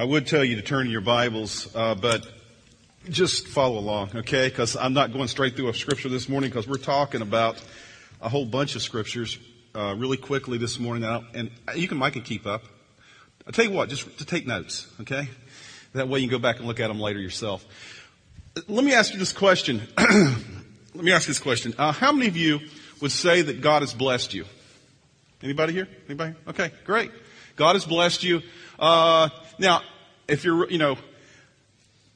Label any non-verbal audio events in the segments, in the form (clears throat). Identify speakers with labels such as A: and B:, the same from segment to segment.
A: I would tell you to turn your Bibles, uh, but just follow along, okay? Because I'm not going straight through a scripture this morning because we're talking about a whole bunch of scriptures uh, really quickly this morning, and you can, I can keep up. I'll tell you what, just to take notes, okay? That way you can go back and look at them later yourself. Let me ask you this question. (clears throat) Let me ask this question. Uh, how many of you would say that God has blessed you? Anybody here? Anybody? Okay, great. God has blessed you. Uh, now, if you're, you know,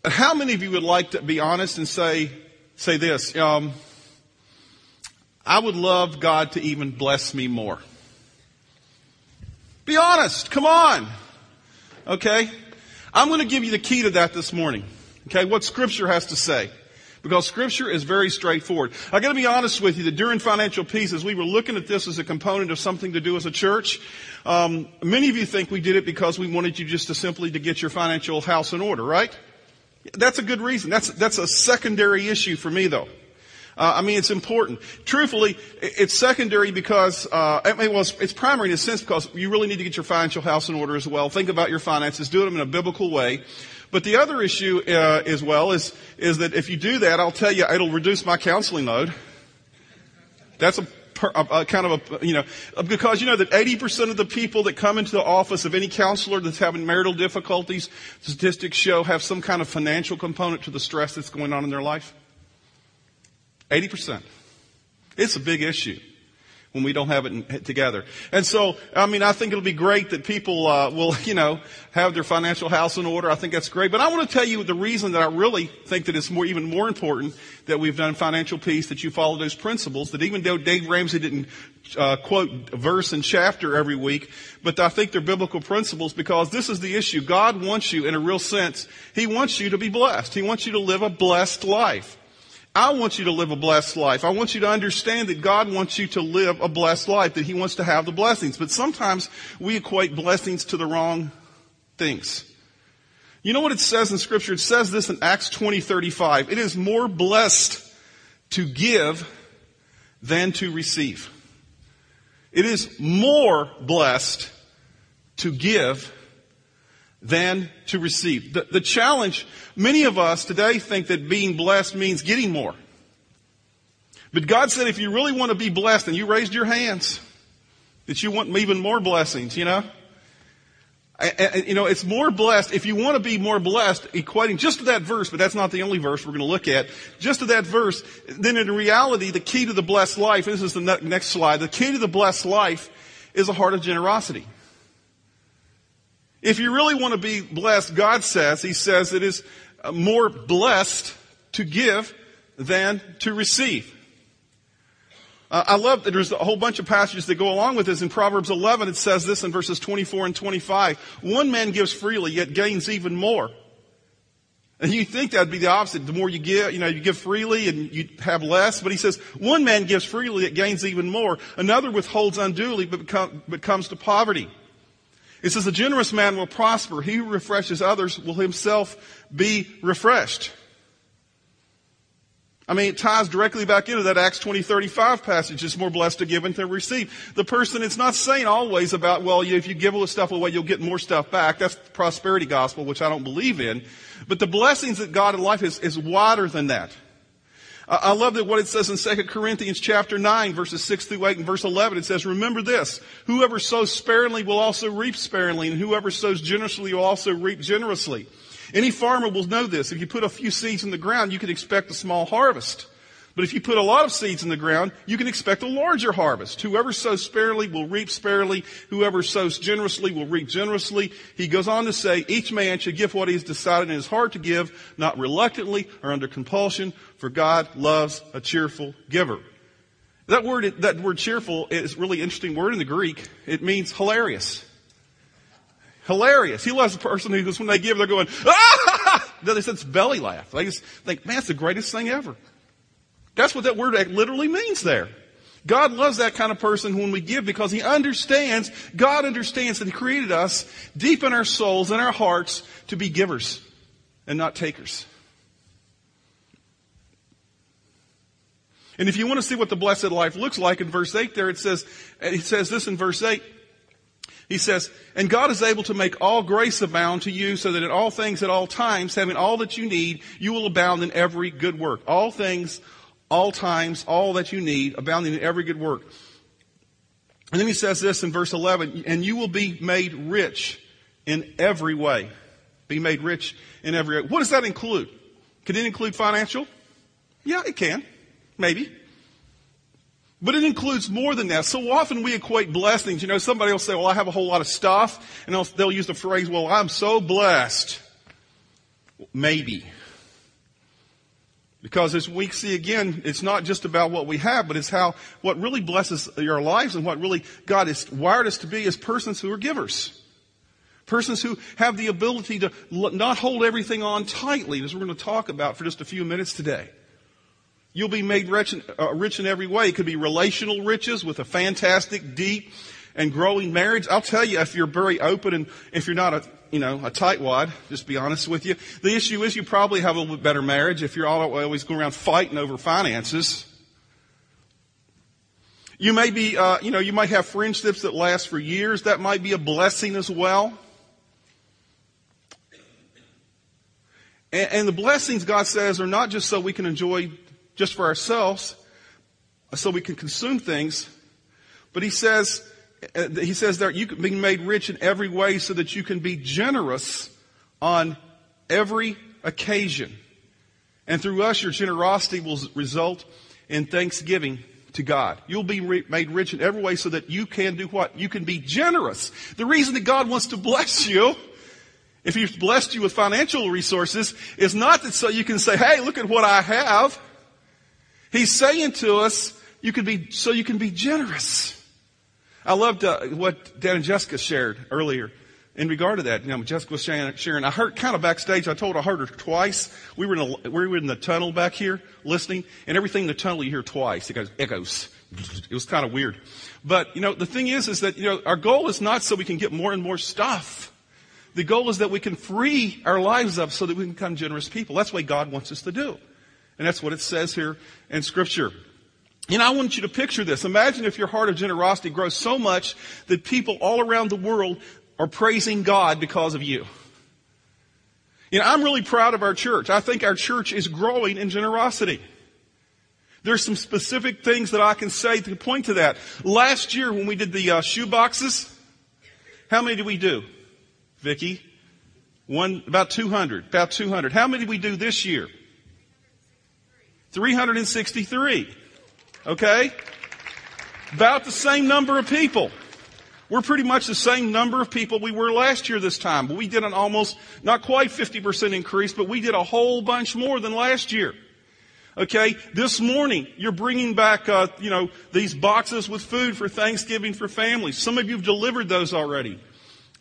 A: how many of you would like to be honest and say, say this? Um, I would love God to even bless me more. Be honest. Come on. Okay? I'm going to give you the key to that this morning. Okay? What scripture has to say. Because scripture is very straightforward. I gotta be honest with you that during financial peace, as we were looking at this as a component of something to do as a church, um, many of you think we did it because we wanted you just to simply to get your financial house in order, right? That's a good reason. That's, that's a secondary issue for me though. Uh, I mean, it's important. Truthfully, it's secondary because, uh, I mean, well, it's, it's, primary in a sense because you really need to get your financial house in order as well. Think about your finances. Do them in a biblical way. But the other issue, uh, as well is, is that if you do that, I'll tell you, it'll reduce my counseling load. That's a a, a kind of a, you know, because you know that 80% of the people that come into the office of any counselor that's having marital difficulties, statistics show have some kind of financial component to the stress that's going on in their life. 80%. It's a big issue when we don't have it together. And so, I mean, I think it'll be great that people uh, will, (laughs) you know, have their financial house in order. I think that's great. But I want to tell you the reason that I really think that it's more, even more important that we've done financial peace, that you follow those principles, that even though Dave Ramsey didn't uh, quote verse and chapter every week, but I think they're biblical principles because this is the issue. God wants you, in a real sense, He wants you to be blessed. He wants you to live a blessed life. I want you to live a blessed life. I want you to understand that God wants you to live a blessed life, that He wants to have the blessings. But sometimes we equate blessings to the wrong things. You know what it says in scripture? It says this in Acts 20, 35. It is more blessed to give than to receive. It is more blessed to give than to receive. The, the challenge, many of us today think that being blessed means getting more. But God said if you really want to be blessed, and you raised your hands, that you want even more blessings, you know? You know, it's more blessed, if you want to be more blessed, equating just to that verse, but that's not the only verse we're going to look at, just to that verse, then in reality, the key to the blessed life, this is the next slide, the key to the blessed life is a heart of generosity. If you really want to be blessed, God says, He says it is more blessed to give than to receive. Uh, I love that there's a whole bunch of passages that go along with this. In Proverbs 11, it says this in verses 24 and 25. One man gives freely, yet gains even more. And you think that'd be the opposite. The more you give, you know, you give freely and you have less. But he says, one man gives freely, it gains even more. Another withholds unduly, but, become, but comes to poverty. It says, a generous man will prosper. He who refreshes others will himself be refreshed. I mean, it ties directly back into that Acts 20, 35 passage. It's more blessed to give than to receive. The person, it's not saying always about, well, if you give stuff away, you'll get more stuff back. That's the prosperity gospel, which I don't believe in. But the blessings that God in life is, is wider than that. I love that what it says in 2 Corinthians chapter 9 verses 6 through 8 and verse 11. It says, remember this, whoever sows sparingly will also reap sparingly and whoever sows generously will also reap generously. Any farmer will know this. If you put a few seeds in the ground, you can expect a small harvest. But if you put a lot of seeds in the ground, you can expect a larger harvest. Whoever sows sparingly will reap sparingly. Whoever sows generously will reap generously. He goes on to say, each man should give what he has decided in his heart to give, not reluctantly or under compulsion, for God loves a cheerful giver. That word, that word cheerful is a really interesting word in the Greek. It means hilarious. Hilarious. He loves the person who when they give, they're going, (laughs) ah! They it's belly laugh. They just think, man, it's the greatest thing ever. That's what that word literally means there. God loves that kind of person when we give because He understands, God understands that He created us deep in our souls and our hearts to be givers and not takers. And if you want to see what the blessed life looks like in verse 8 there, it says, it says this in verse 8, He says, and God is able to make all grace abound to you so that in all things at all times, having all that you need, you will abound in every good work. All things, all times, all that you need, abounding in every good work. And then he says this in verse 11, and you will be made rich in every way. Be made rich in every way. What does that include? Can it include financial? Yeah, it can. Maybe. But it includes more than that. So often we equate blessings. You know, somebody will say, well, I have a whole lot of stuff. And they'll, they'll use the phrase, well, I'm so blessed. Maybe. Because as we see again, it's not just about what we have, but it's how, what really blesses our lives and what really God has wired us to be as persons who are givers. Persons who have the ability to not hold everything on tightly, as we're going to talk about for just a few minutes today. You'll be made rich in, uh, rich in every way. It could be relational riches with a fantastic, deep, and growing marriage. I'll tell you, if you're very open and if you're not a, you know, a tightwad, just be honest with you, the issue is you probably have a little bit better marriage if you're always going around fighting over finances. You may be, uh, you know, you might have friendships that last for years. That might be a blessing as well. And, and the blessings, God says, are not just so we can enjoy just for ourselves, so we can consume things. But he says, Uh, he says that you can be made rich in every way so that you can be generous on every occasion. And through us, your generosity will result in thanksgiving to God. You'll be re- made rich in every way so that you can do what? You can be generous. The reason that God wants to bless you, if He's blessed you with financial resources, is not that so you can say, hey, look at what I have. He's saying to us, you can be, so you can be generous. I loved uh, what Dan and Jessica shared earlier in regard to that. You know, Jessica was sharing. I heard kind of backstage. I told her I heard her twice. We were in a, we were in the tunnel back here listening, and everything in the tunnel you hear twice. It goes echoes. It was kind of weird. But you know, the thing is, is that you know, our goal is not so we can get more and more stuff. The goal is that we can free our lives up so that we can become generous people. That's what God wants us to do. And that's what it says here in scripture. And I want you to picture this. Imagine if your heart of generosity grows so much that people all around the world are praising God because of you. You know, I'm really proud of our church. I think our church is growing in generosity. There's some specific things that I can say to point to that. Last year when we did the uh, shoe boxes, how many did we do? Vicky? One, about 200. About 200. How many did we do this year? 363. Okay? About the same number of people. We're pretty much the same number of people we were last year this time, we did an almost, not quite 50% increase, but we did a whole bunch more than last year. Okay, this morning you're bringing back, uh, you know, these boxes with food for Thanksgiving for families. Some of you have delivered those already.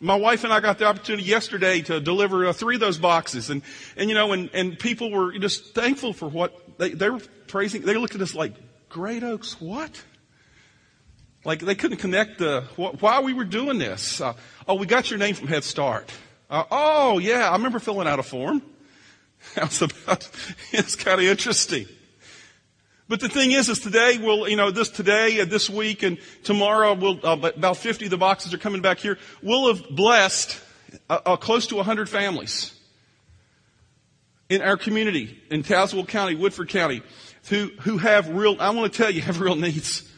A: My wife and I got the opportunity yesterday to deliver uh, three of those boxes, and and you know, and and people were just thankful for what they, they were praising, they looked at us like, Great Oaks, what? Like they couldn't connect the, why we were doing this. Uh, oh, we got your name from Head Start. Uh, oh, yeah, I remember filling out a form. (laughs) That was about, (laughs) it's kind of interesting. But the thing is, is today we'll, you know, this today and this week and tomorrow we'll, uh, about 50 of the boxes are coming back here. We'll have blessed uh, uh, close to 100 families in our community, in Tazewell County, Woodford County, who, who have real, I want to tell you, have real needs.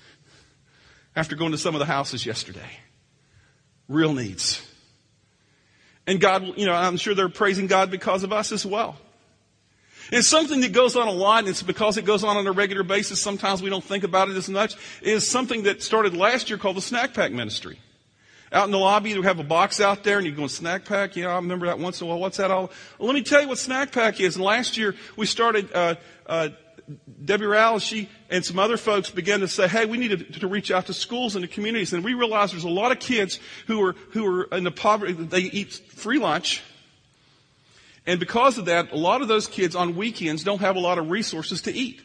A: After going to some of the houses yesterday. Real needs. And God, you know, I'm sure they're praising God because of us as well. It's something that goes on a lot, and it's because it goes on on a regular basis. Sometimes we don't think about it as much. Is something that started last year called the Snack Pack Ministry. Out in the lobby, you have a box out there and you go snack pack. Yeah, I remember that once in a while. What's that all? Well, let me tell you what snack pack is. And last year we started, uh, uh, Debbie Rowell, she and some other folks began to say, hey, we need to, to, reach out to schools and to communities. And we realized there's a lot of kids who are, who are in the poverty, they eat free lunch. And because of that, a lot of those kids on weekends don't have a lot of resources to eat.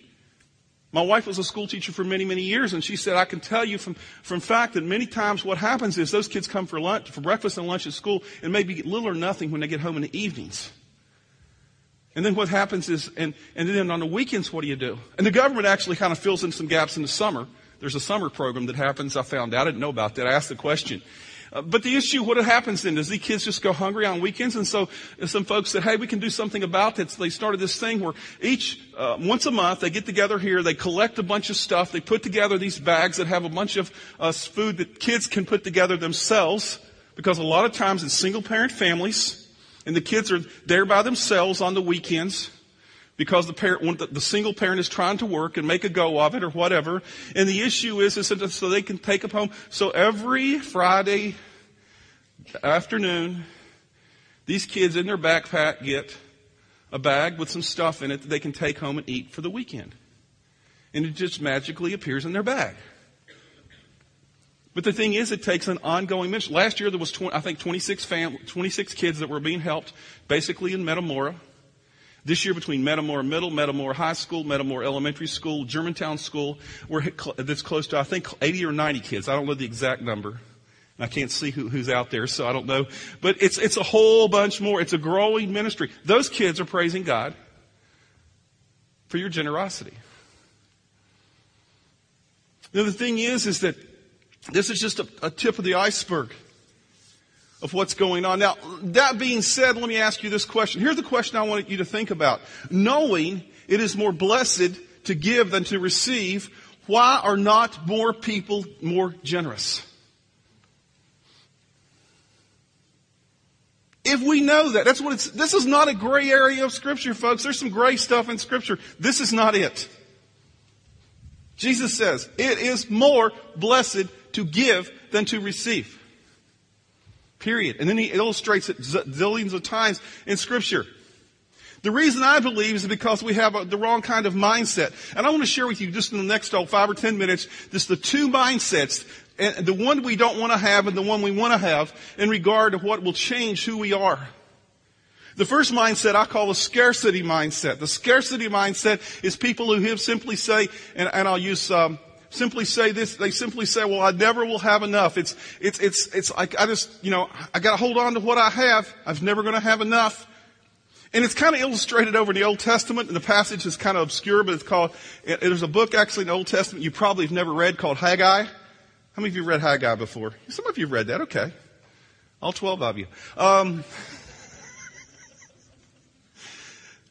A: My wife was a school teacher for many, many years, and she said, I can tell you from, from fact that many times what happens is those kids come for lunch, for breakfast and lunch at school, and maybe little or nothing when they get home in the evenings. And then what happens is, and, and then on the weekends, what do you do? And the government actually kind of fills in some gaps in the summer. There's a summer program that happens. I found out. I didn't know about that. I asked the question. Uh, but the issue, what happens then? Does these kids just go hungry on weekends? And so uh, some folks said, hey, we can do something about it. So they started this thing where each, uh, once a month, they get together here, they collect a bunch of stuff, they put together these bags that have a bunch of uh, food that kids can put together themselves. Because a lot of times in single parent families, and the kids are there by themselves on the weekends, because the parent, the single parent is trying to work and make a go of it or whatever. And the issue is, is so they can take them home. So every Friday afternoon, these kids in their backpack get a bag with some stuff in it that they can take home and eat for the weekend. And it just magically appears in their bag. But the thing is, it takes an ongoing mission. Last year there was, 20, I think, 26, fam- 26 kids that were being helped basically in Metamora. This year between Metamora Middle, Metamora High School, Metamora Elementary School, Germantown School, we're that's close to, I think, 80 or 90 kids. I don't know the exact number. I can't see who, who's out there, so I don't know. But it's, it's a whole bunch more. It's a growing ministry. Those kids are praising God for your generosity. Now the thing is, is that this is just a, a tip of the iceberg of what's going on. Now, that being said, let me ask you this question. Here's the question I want you to think about. Knowing it is more blessed to give than to receive, why are not more people more generous? If we know that, that's what it's, this is not a gray area of scripture, folks. There's some gray stuff in scripture. This is not it. Jesus says, it is more blessed to give than to receive. Period. And then he illustrates it zillions of times in scripture. The reason I believe is because we have a, the wrong kind of mindset. And I want to share with you just in the next oh, five or ten minutes, just the two mindsets, and the one we don't want to have and the one we want to have in regard to what will change who we are. The first mindset I call a scarcity mindset. The scarcity mindset is people who simply say, and, and I'll use um, simply say this. They simply say, well, I never will have enough. It's, it's, it's, it's like, I just, you know, I gotta hold on to what I have. I'm never gonna have enough. And it's kind of illustrated over in the Old Testament, and the passage is kind of obscure, but it's called, there's a book actually in the Old Testament you probably have never read called Haggai. How many of you read Haggai before? Some of you have read that, okay. All 12 of you. Um,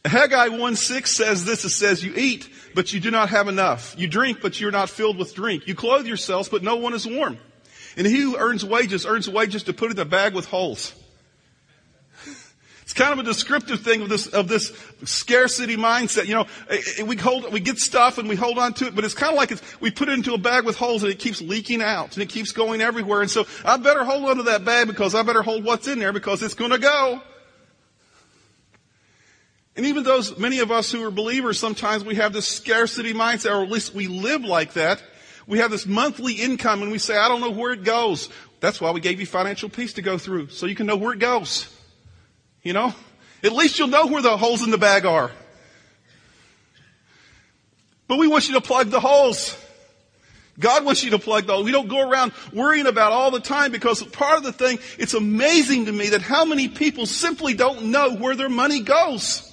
A: Haggai 1-6 says this, it says, you eat, but you do not have enough. You drink, but you're not filled with drink. You clothe yourselves, but no one is warm. And he who earns wages, earns wages to put in a bag with holes. It's kind of a descriptive thing of this, of this scarcity mindset. You know, eh, eh, we hold, we get stuff and we hold on to it, but it's kind of like we put it into a bag with holes and it keeps leaking out and it keeps going everywhere. And so I better hold on to that bag because I better hold what's in there because it's going to go. And even those, many of us who are believers, sometimes we have this scarcity mindset, or at least we live like that. We have this monthly income and we say, I don't know where it goes. That's why we gave you financial peace to go through, so you can know where it goes. You know? At least you'll know where the holes in the bag are. But we want you to plug the holes. God wants you to plug the holes. We don't go around worrying about all the time because part of the thing, it's amazing to me that how many people simply don't know where their money goes.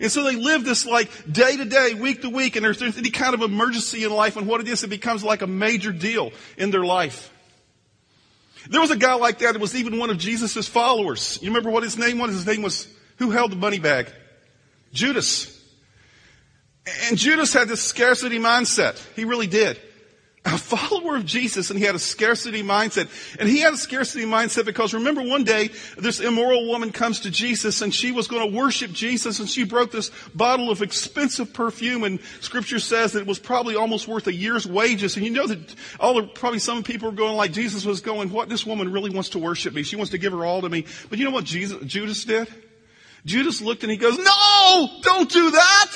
A: And so they live this like day to day, week to week, and there's, there's any kind of emergency in life, and what it is, it becomes like a major deal in their life. There was a guy like that that was even one of Jesus' followers. You remember what his name was? His name was, who held the money bag? Judas. And Judas had this scarcity mindset. He really did a follower of Jesus and he had a scarcity mindset. And he had a scarcity mindset because remember one day this immoral woman comes to Jesus and she was going to worship Jesus and she broke this bottle of expensive perfume and scripture says that it was probably almost worth a year's wages. And you know that all the, probably some people are going like Jesus was going, what this woman really wants to worship me. She wants to give her all to me. But you know what Jesus, Judas did? Judas looked and he goes, no, don't do that.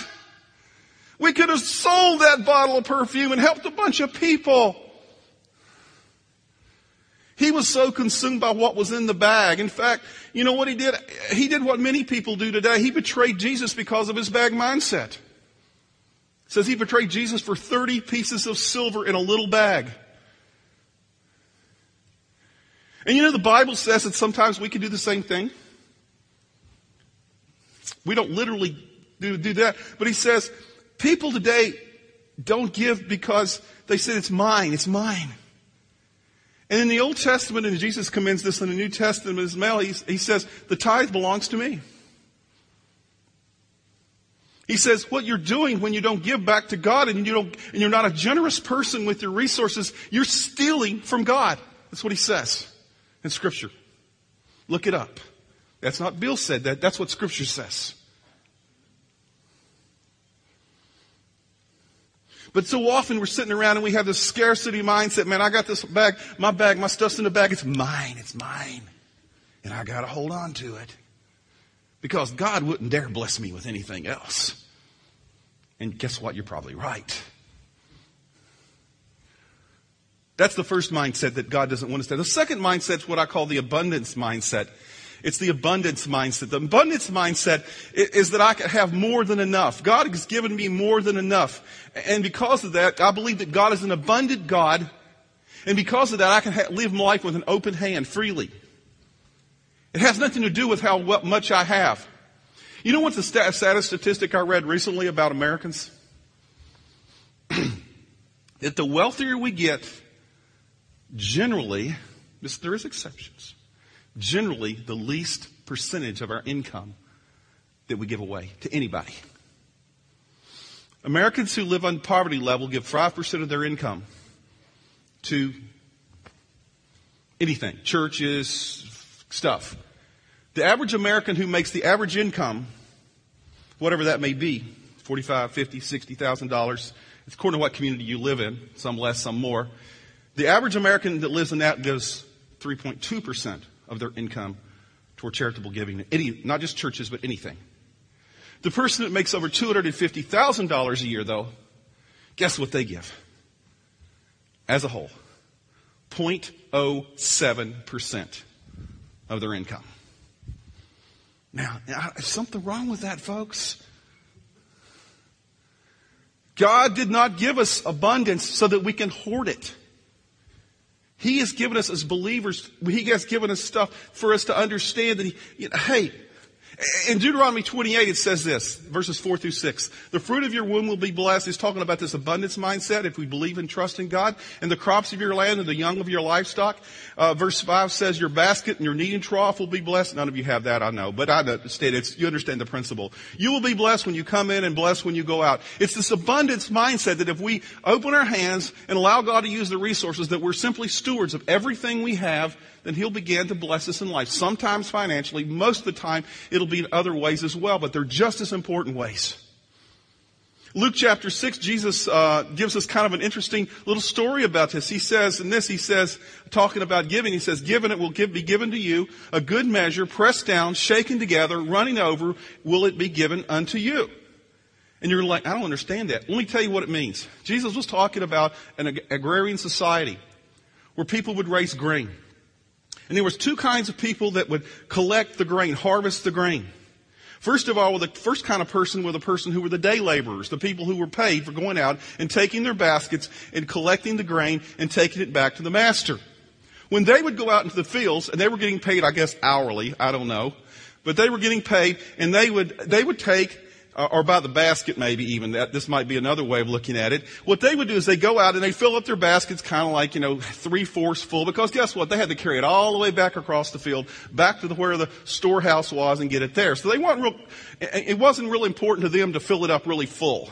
A: We could have sold that bottle of perfume and helped a bunch of people. He was so consumed by what was in the bag. In fact, you know what he did? He did what many people do today. He betrayed Jesus because of his bag mindset. It says he betrayed Jesus for 30 pieces of silver in a little bag. And you know the Bible says that sometimes we can do the same thing. We don't literally do, do that, but he says People today don't give because they said it's mine, it's mine. And in the Old Testament, and Jesus commends this in the New Testament as well, he, he says, the tithe belongs to me. He says, what you're doing when you don't give back to God and you don't, and you're not a generous person with your resources, you're stealing from God. That's what he says in scripture. Look it up. That's not Bill said that. That's what scripture says. But so often we're sitting around and we have this scarcity mindset. Man, I got this bag, my bag, my stuff's in the bag. It's mine. It's mine. And I got to hold on to it. Because God wouldn't dare bless me with anything else. And guess what? You're probably right. That's the first mindset that God doesn't want us to have. The second mindset is what I call the abundance mindset. It's the abundance mindset. The abundance mindset is that I can have more than enough. God has given me more than enough. And because of that, I believe that God is an abundant God. And because of that, I can ha- live life with an open hand freely. It has nothing to do with how much I have. You know what's the saddest statistic I read recently about Americans? (clears throat) that the wealthier we get, generally, there is exceptions, generally the least percentage of our income that we give away to anybody. Americans who live on poverty level give 5% of their income to anything, churches, stuff. The average American who makes the average income, whatever that may be, 45, 50, 60,000 dollars, it's according to what community you live in, some less, some more. The average American that lives in that gives 3.2% of their income toward charitable giving, any, not just churches, but anything. The person that makes over $250,000 a year, though, guess what they give? As a whole, 0.07% of their income. Now, is something wrong with that, folks? God did not give us abundance so that we can hoard it. He has given us as believers, He has given us stuff for us to understand that He, you know, hey, in Deuteronomy 28, it says this, verses 4 through 6. The fruit of your womb will be blessed. He's talking about this abundance mindset if we believe and trust in God. And the crops of your land and the young of your livestock. Uh, verse 5 says your basket and your kneading trough will be blessed. None of you have that, I know. But I understand it's, you understand the principle. You will be blessed when you come in and blessed when you go out. It's this abundance mindset that if we open our hands and allow God to use the resources, that we're simply stewards of everything we have, then He'll begin to bless us in life. Sometimes financially, most of the time it'll be in other ways as well, but they're just as important ways. Luke chapter 6, Jesus uh, gives us kind of an interesting little story about this. He says, in this, he says, talking about giving, he says, given it will give, be given to you, a good measure, pressed down, shaken together, running over, will it be given unto you. And you're like, I don't understand that. Let me tell you what it means. Jesus was talking about an agrarian society where people would raise grain. And there was two kinds of people that would collect the grain, harvest the grain. First of all, the first kind of person were the person who were the day laborers, the people who were paid for going out and taking their baskets and collecting the grain and taking it back to the master. When they would go out into the fields, and they were getting paid, I guess, hourly, I don't know, but they were getting paid, and they would, they would take or by the basket maybe even that this might be another way of looking at it. What they would do is they go out and they fill up their baskets kind of like you know three fourths full because guess what? They had to carry it all the way back across the field back to the, where the storehouse was and get it there. So they weren't real it wasn't really important to them to fill it up really full.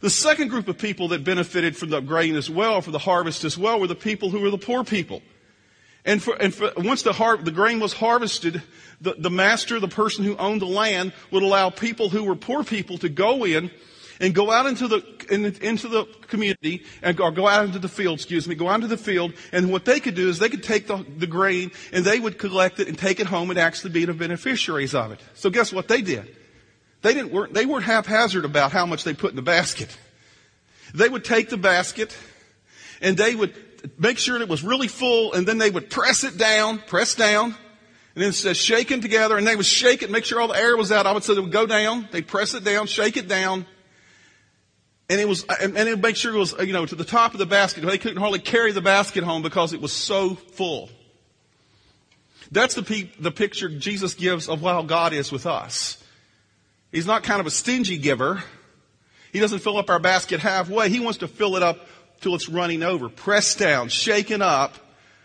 A: The second group of people that benefited from the grain as well, for the harvest as well, were the people who were the poor people. And, for, and for, once the, har- the grain was harvested, the, the master, the person who owned the land, would allow people who were poor people to go in and go out into the in, into the community and or go out into the field, excuse me, go out into the field, and what they could do is they could take the, the grain and they would collect it and take it home and actually be the beneficiaries of it. So guess what they did? They didn't weren't, they weren't haphazard about how much they put in the basket. They would take the basket and they would make sure it was really full, and then they would press it down, press down, and then it says shaking together, and they would shake it, make sure all the air was out. I would say they would go down, they'd press it down, shake it down, and it was, and, and it would make sure it was, uh, you know, to the top of the basket. They couldn't hardly carry the basket home because it was so full. That's the, pe- the picture Jesus gives of how God is with us. He's not kind of a stingy giver. He doesn't fill up our basket halfway. He wants to fill it up till it's running over. Pressed down, shaken up,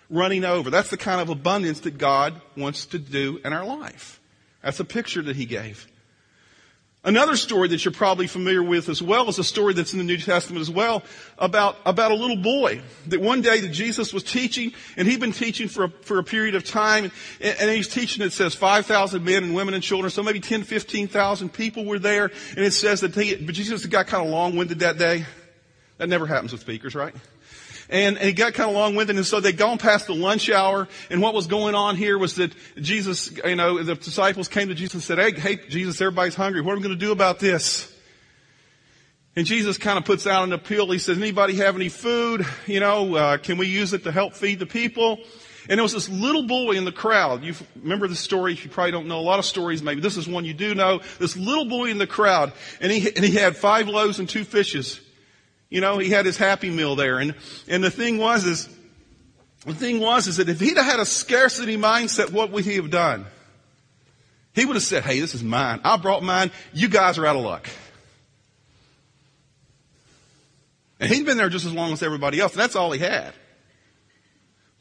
A: running over. That's the kind of abundance that God wants to do in our life. That's a picture that he gave. Another story that you're probably familiar with as well is a story that's in the New Testament as well about, about a little boy that one day that Jesus was teaching and he'd been teaching for a, for a period of time and, and he's teaching it says 5,000 men and women and children so maybe 10, 15,000 people were there and it says that he, but Jesus got kind of long-winded that day. That never happens with speakers, right? And, and he got kind of long-winded, and so they'd gone past the lunch hour, and what was going on here was that Jesus, you know, the disciples came to Jesus and said, hey, hey, Jesus, everybody's hungry. What are we going to do about this? And Jesus kind of puts out an appeal. He says, anybody have any food? You know, uh, can we use it to help feed the people? And there was this little boy in the crowd. You remember the story? You probably don't know a lot of stories. Maybe this is one you do know. This little boy in the crowd, and he and he had five loaves and two fishes. You know, he had his happy meal there. And, and the thing was is, the thing was is that if he'd have had a scarcity mindset, what would he have done? He would have said, hey, this is mine. I brought mine. You guys are out of luck. And he'd been there just as long as everybody else, and that's all he had.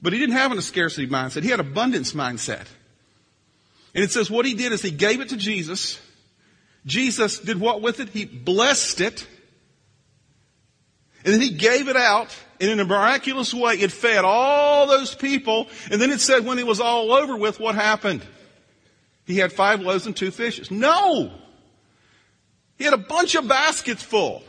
A: But he didn't have a scarcity mindset. He had abundance mindset. And it says what he did is he gave it to Jesus. Jesus did what with it? He blessed it. And then he gave it out, and in a miraculous way, it fed all those people. And then it said when it was all over with, what happened? He had five loaves and two fishes. No! He had a bunch of baskets full.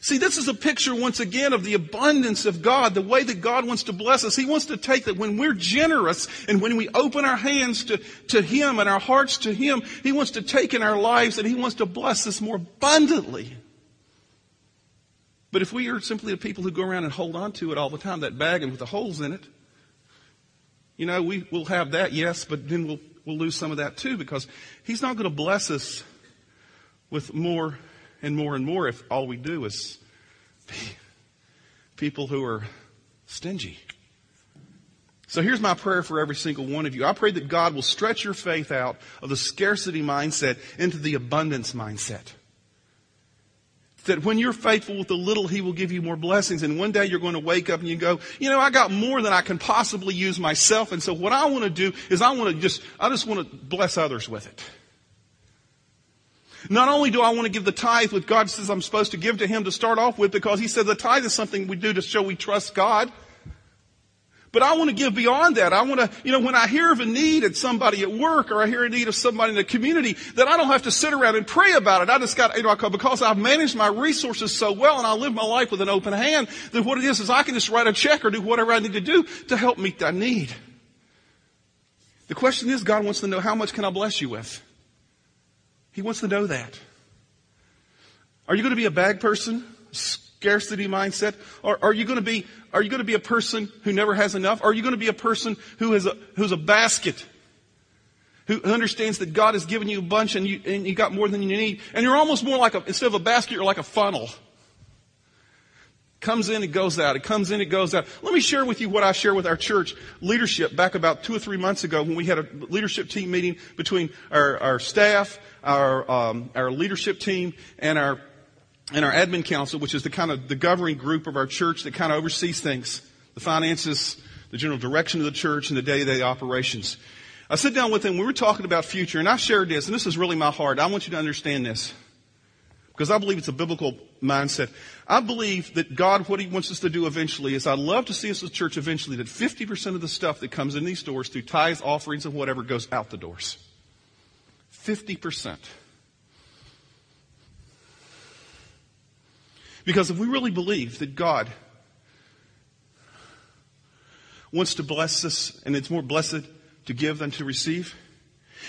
A: See, this is a picture once again of the abundance of God, the way that God wants to bless us. He wants to take that when we're generous and when we open our hands to, to Him and our hearts to Him, He wants to take in our lives and He wants to bless us more abundantly. But if we are simply the people who go around and hold on to it all the time, that bag and with the holes in it, you know, we will have that, yes, but then we'll, we'll lose some of that too because He's not going to bless us with more and more and more if all we do is be people who are stingy. So here's my prayer for every single one of you. I pray that God will stretch your faith out of the scarcity mindset into the abundance mindset that when you're faithful with the little, He will give you more blessings. And one day you're going to wake up and you go, you know, I got more than I can possibly use myself. And so what I want to do is I want to just, I just want to bless others with it. Not only do I want to give the tithe what God says I'm supposed to give to Him to start off with because He said the tithe is something we do to show we trust God. But I want to give beyond that. I want to, you know, when I hear of a need at somebody at work or I hear a need of somebody in the community, that I don't have to sit around and pray about it. I just got, you know, because I've managed my resources so well and I live my life with an open hand, that what it is is I can just write a check or do whatever I need to do to help meet that need. The question is, God wants to know how much can I bless you with? He wants to know that. Are you going to be a bag person? Scarcity mindset? Or are you going to be, are you going to be a person who never has enough? Are you going to be a person who is a, who's a basket? Who understands that God has given you a bunch and you, and you got more than you need. And you're almost more like a, instead of a basket, you're like a funnel. Comes in, it goes out. It comes in, it goes out. Let me share with you what I share with our church leadership back about two or three months ago when we had a leadership team meeting between our, our staff, our, um, our leadership team, and our and our admin council, which is the kind of the governing group of our church that kind of oversees things, the finances, the general direction of the church, and the day-to-day operations. I sit down with them. We were talking about future, and I shared this, and this is really my heart. I want you to understand this because I believe it's a biblical mindset. I believe that God, what He wants us to do eventually is I'd love to see us as a church eventually that 50% of the stuff that comes in these doors through tithes, offerings, and whatever goes out the doors. 50%. Because if we really believe that God wants to bless us and it's more blessed to give than to receive,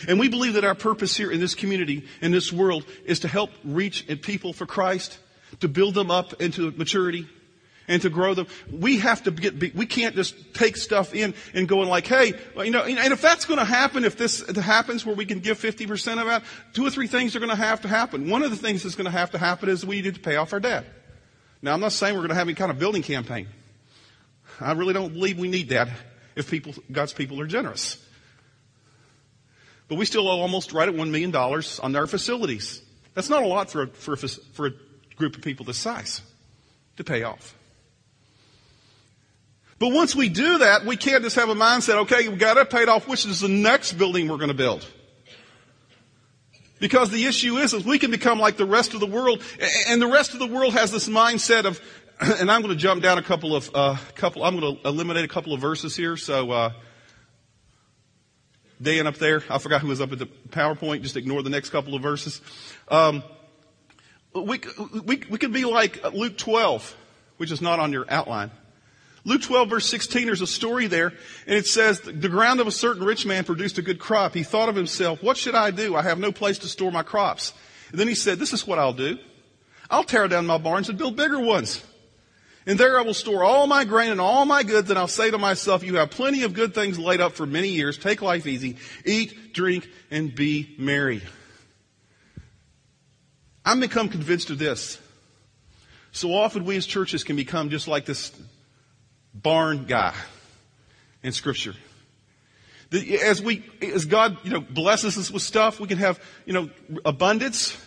A: and we believe that our purpose here in this community, in this world, is to help reach people for Christ, to build them up into maturity, and to grow them. We have to get, we can't just take stuff in and go like, hey, you know, and if that's going to happen, if this happens where we can give 50% of that, two or three things are going to have to happen. One of the things that's going to have to happen is we need to pay off our debt. Now, I'm not saying we're going to have any kind of building campaign. I really don't believe we need that if people, God's people are generous. But we still owe almost right at $1 million on our facilities. That's not a lot for a, for a, for a group of people this size to pay off. But once we do that, we can't just have a mindset, okay, we've got it paid off, which is the next building we're going to build. Because the issue is, is we can become like the rest of the world, and the rest of the world has this mindset of, (clears throat) and I'm going to jump down a couple of, uh, couple, I'm going to eliminate a couple of verses here, so, uh, Dan up there, I forgot who was up at the PowerPoint, just ignore the next couple of verses. Um, we, we, we could be like Luke 12, which is not on your outline. Luke 12 verse 16, there's a story there, and it says, the ground of a certain rich man produced a good crop. He thought of himself, what should I do? I have no place to store my crops. And then he said, this is what I'll do. I'll tear down my barns and build bigger ones. And there I will store all my grain and all my goods, and I'll say to myself, you have plenty of good things laid up for many years. Take life easy. Eat, drink, and be merry. I've become convinced of this. So often we as churches can become just like this barn guy in scripture. As we, as God, you know, blesses us with stuff, we can have, you know, abundance.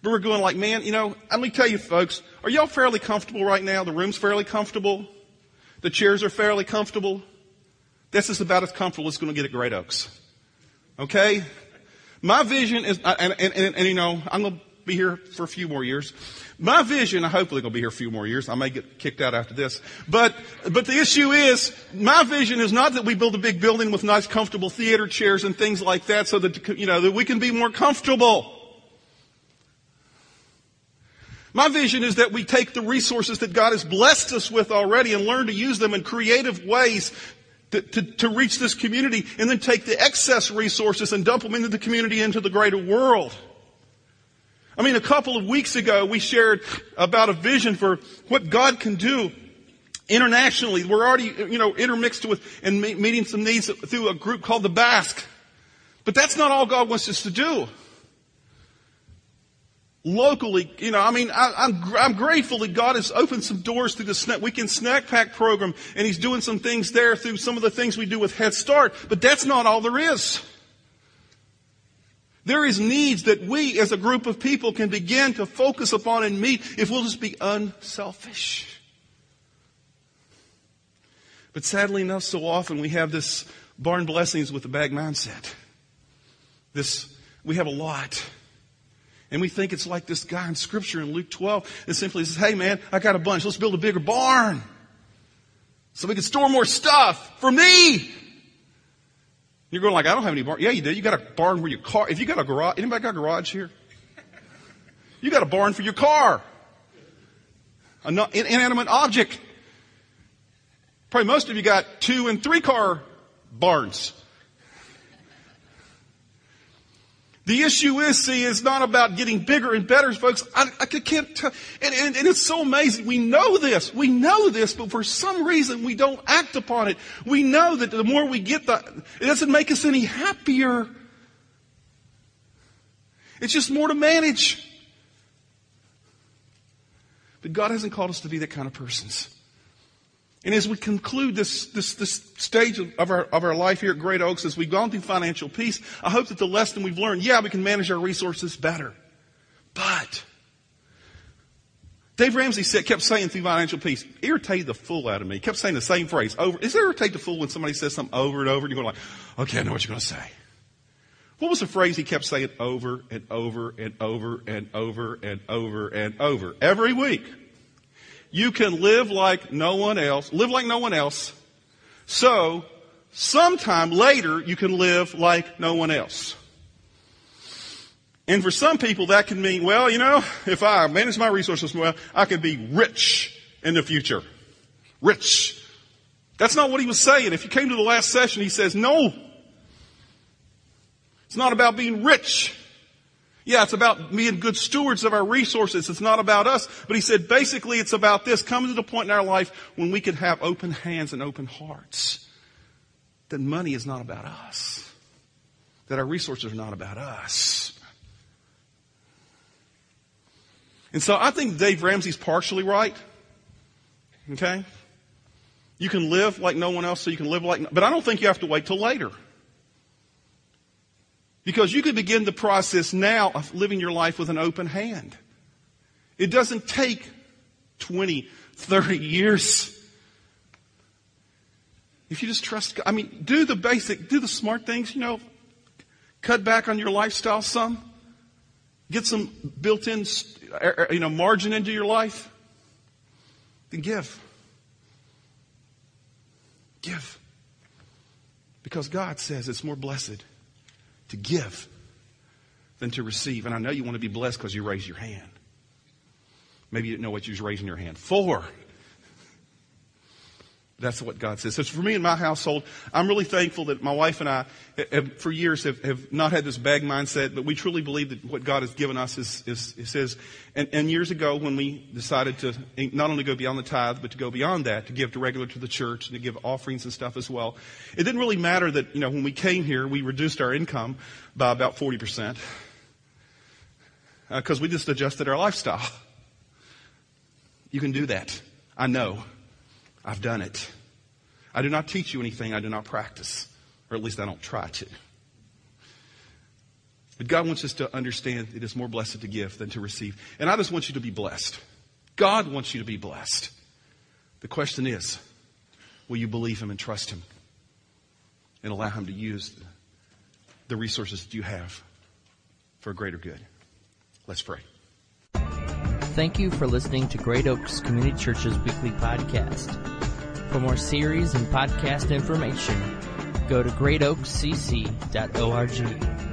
A: But we're going like, man, you know, let me tell you folks, are y'all fairly comfortable right now? The room's fairly comfortable. The chairs are fairly comfortable. This is about as comfortable as it's going to get at Great Oaks. Okay? My vision is, and, and, and, and you know, I'm going to be here for a few more years. My vision, I hopefully to be here a few more years. I may get kicked out after this. But, but the issue is, my vision is not that we build a big building with nice comfortable theater chairs and things like that so that, you know, that we can be more comfortable. My vision is that we take the resources that God has blessed us with already and learn to use them in creative ways to, to, to, reach this community and then take the excess resources and dump them into the community, into the greater world. I mean, a couple of weeks ago, we shared about a vision for what God can do internationally. We're already, you know, intermixed with and meeting some needs through a group called the Basque. But that's not all God wants us to do. Locally, you know, I mean, I, am I'm, I'm grateful that God has opened some doors through the snack, weekend snack pack program, and He's doing some things there through some of the things we do with Head Start. But that's not all there is. There is needs that we as a group of people can begin to focus upon and meet if we'll just be unselfish. But sadly enough, so often we have this barn blessings with the bag mindset. This, we have a lot. And we think it's like this guy in scripture in Luke 12 that simply says, hey man, I got a bunch. Let's build a bigger barn. So we can store more stuff for me. You're going like, I don't have any barn. Yeah, you do. You got a barn where your car, if you got a garage, anybody got a garage here? You got a barn for your car. An inanimate object. Probably most of you got two and three car barns. The issue is, see, it's not about getting bigger and better, folks. I, I can't tell, and, and, and, it's so amazing. We know this. We know this, but for some reason we don't act upon it. We know that the more we get the, it doesn't make us any happier. It's just more to manage. But God hasn't called us to be that kind of persons. And as we conclude this, this, this stage of our, of our life here at Great Oaks, as we've gone through financial peace, I hope that the lesson we've learned, yeah, we can manage our resources better. But, Dave Ramsey said, kept saying through financial peace, irritate the fool out of me. He kept saying the same phrase over. Is it irritate the fool when somebody says something over and over and you're going like, okay, I know what you're going to say. What was the phrase he kept saying over and over and over and over and over and over every week? You can live like no one else, live like no one else. So, sometime later, you can live like no one else. And for some people, that can mean, well, you know, if I manage my resources well, I can be rich in the future. Rich. That's not what he was saying. If you came to the last session, he says, no. It's not about being rich. Yeah, it's about being good stewards of our resources. It's not about us. But he said basically it's about this coming to the point in our life when we can have open hands and open hearts. That money is not about us. That our resources are not about us. And so I think Dave Ramsey's partially right. Okay? You can live like no one else, so you can live like, but I don't think you have to wait till later. Because you can begin the process now of living your life with an open hand. It doesn't take 20, 30 years. If you just trust God, I mean, do the basic, do the smart things, you know, cut back on your lifestyle some, get some built in, you know, margin into your life, then give. Give. Because God says it's more blessed to give than to receive. And I know you want to be blessed because you raised your hand. Maybe you didn't know what you was raising your hand for. That's what God says. So for me and my household, I'm really thankful that my wife and I, have, for years, have, have, not had this bag mindset, but we truly believe that what God has given us is, is, is His. And, and, years ago, when we decided to not only go beyond the tithe, but to go beyond that, to give to regular to the church and to give offerings and stuff as well, it didn't really matter that, you know, when we came here, we reduced our income by about 40%. Because uh, we just adjusted our lifestyle. You can do that. I know. I've done it. I do not teach you anything I do not practice, or at least I don't try to. But God wants us to understand it is more blessed to give than to receive. And I just want you to be blessed. God wants you to be blessed. The question is, will you believe Him and trust Him and allow Him to use the resources that you have for a greater good? Let's pray.
B: Thank you for listening to Great Oaks Community Church's weekly podcast. For more series and podcast information, go to greatoakscc.org.